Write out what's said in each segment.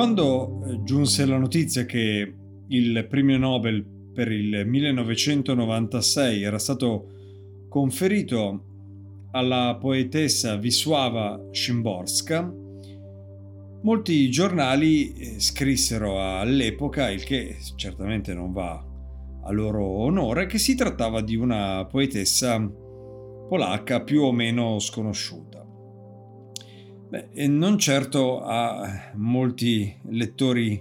Quando eh, giunse la notizia che il premio Nobel per il 1996 era stato conferito alla poetessa Wisława Szymborska, molti giornali eh, scrissero all'epoca, il che certamente non va a loro onore, che si trattava di una poetessa polacca più o meno sconosciuta. Beh, non certo a molti lettori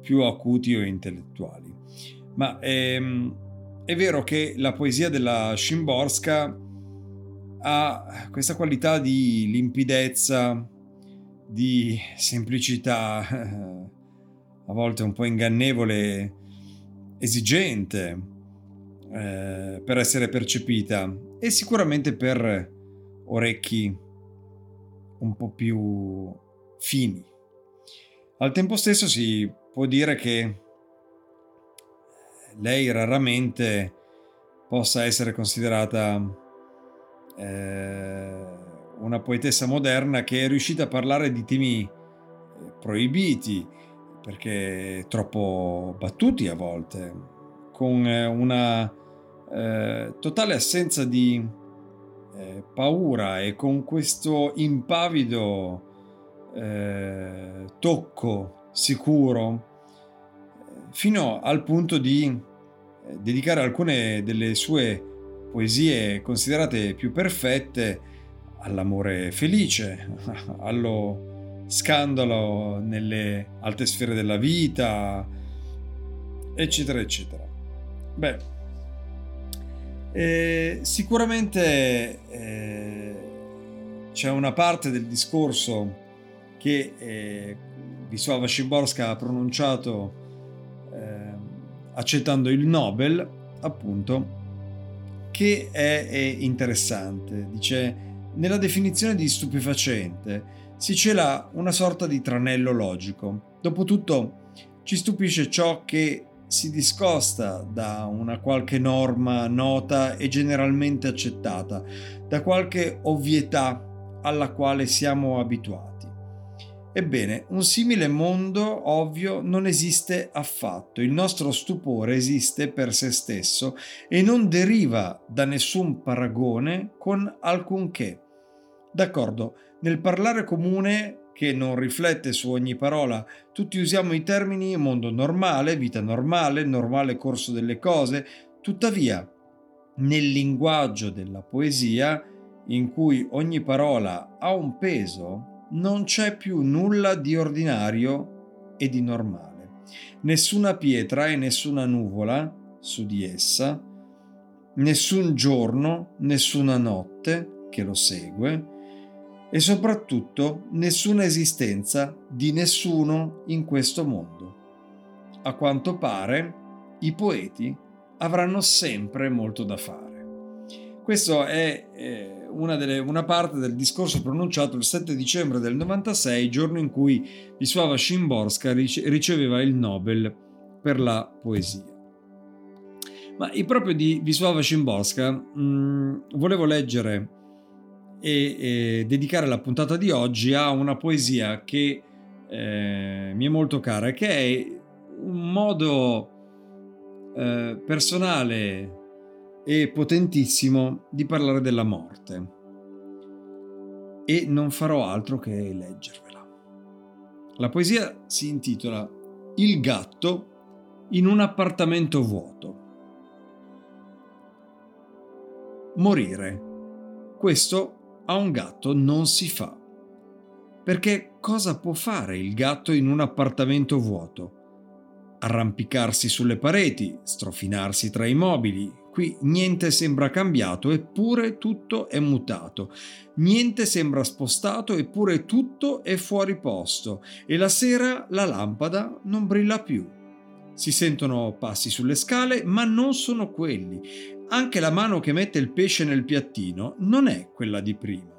più acuti o intellettuali, ma è, ehm, è vero che la poesia della Szymborska ha questa qualità di limpidezza, di semplicità, a volte un po' ingannevole, esigente eh, per essere percepita e sicuramente per orecchi un po' più fini. Al tempo stesso si può dire che lei raramente possa essere considerata eh, una poetessa moderna che è riuscita a parlare di temi eh, proibiti perché troppo battuti a volte, con una eh, totale assenza di eh, paura e con questo impavido eh, tocco sicuro fino al punto di eh, dedicare alcune delle sue poesie considerate più perfette all'amore felice, allo scandalo nelle alte sfere della vita, eccetera, eccetera. Beh, sicuramente eh, c'è una parte del discorso che eh, Wisława Szymborska ha pronunciato eh, accettando il Nobel, appunto, che è, è interessante. Dice, nella definizione di stupefacente si cela una sorta di tranello logico. Dopotutto ci stupisce ciò che si discosta da una qualche norma nota e generalmente accettata, da qualche ovvietà alla quale siamo abituati. Ebbene, un simile mondo ovvio non esiste affatto, il nostro stupore esiste per se stesso e non deriva da nessun paragone con alcunché. D'accordo, nel parlare comune che non riflette su ogni parola. Tutti usiamo i termini mondo normale, vita normale, normale corso delle cose. Tuttavia, nel linguaggio della poesia, in cui ogni parola ha un peso, non c'è più nulla di ordinario e di normale. nessuna pietra e nessuna nuvola su di essa, nessun giorno, nessuna notte che lo segue e soprattutto nessuna esistenza di nessuno in questo mondo. A quanto pare, i poeti avranno sempre molto da fare. Questa è eh, una, delle, una, parte del discorso pronunciato il 7 dicembre del 96, giorno in cui Wisława Szymborska riceveva il Nobel per la poesia. Ma proprio di Wisława Szymborska mh, mm, volevo leggere e, e, dedicare la puntata di oggi a una poesia che eh, mi è molto cara, che è un modo eh, personale e potentissimo di parlare della morte. E non farò altro che leggervela. La poesia si intitola Il gatto in un appartamento vuoto. Morire. Questo a un gatto non si fa. Perché cosa può fare il gatto in un appartamento vuoto? Arrampicarsi sulle pareti, strofinarsi tra i mobili, Qui niente sembra cambiato eppure tutto è mutato. Niente sembra spostato eppure tutto è fuori posto. E la sera la lampada non brilla più. Si sentono passi sulle scale, ma non sono quelli. Anche la mano che mette il pesce nel piattino non è quella di prima.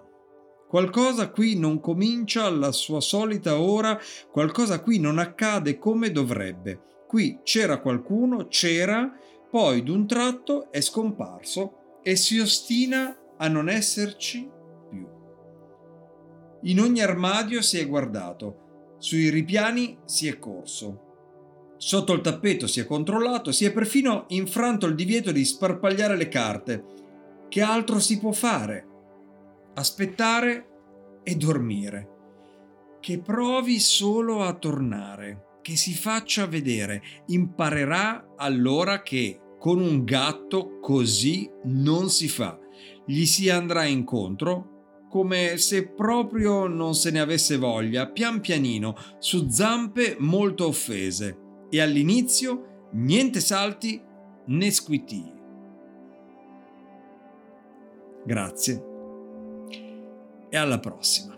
Qualcosa qui non comincia alla sua solita ora, qualcosa qui non accade come dovrebbe. Qui c'era qualcuno, c'era, poi d'un tratto è scomparso e si ostina a non esserci più. In ogni armadio si è guardato, sui ripiani si è corso. Sotto il tappeto si è controllato, si è perfino infranto il divieto di sparpagliare le carte. Che altro si può fare? Aspettare e dormire. Che provi solo a tornare che si faccia vedere, imparerà allora che con un gatto così non si fa. Gli si andrà incontro come se proprio non se ne avesse voglia, pian pianino, su zampe molto offese. E all'inizio niente salti né squitii. Grazie e alla prossima.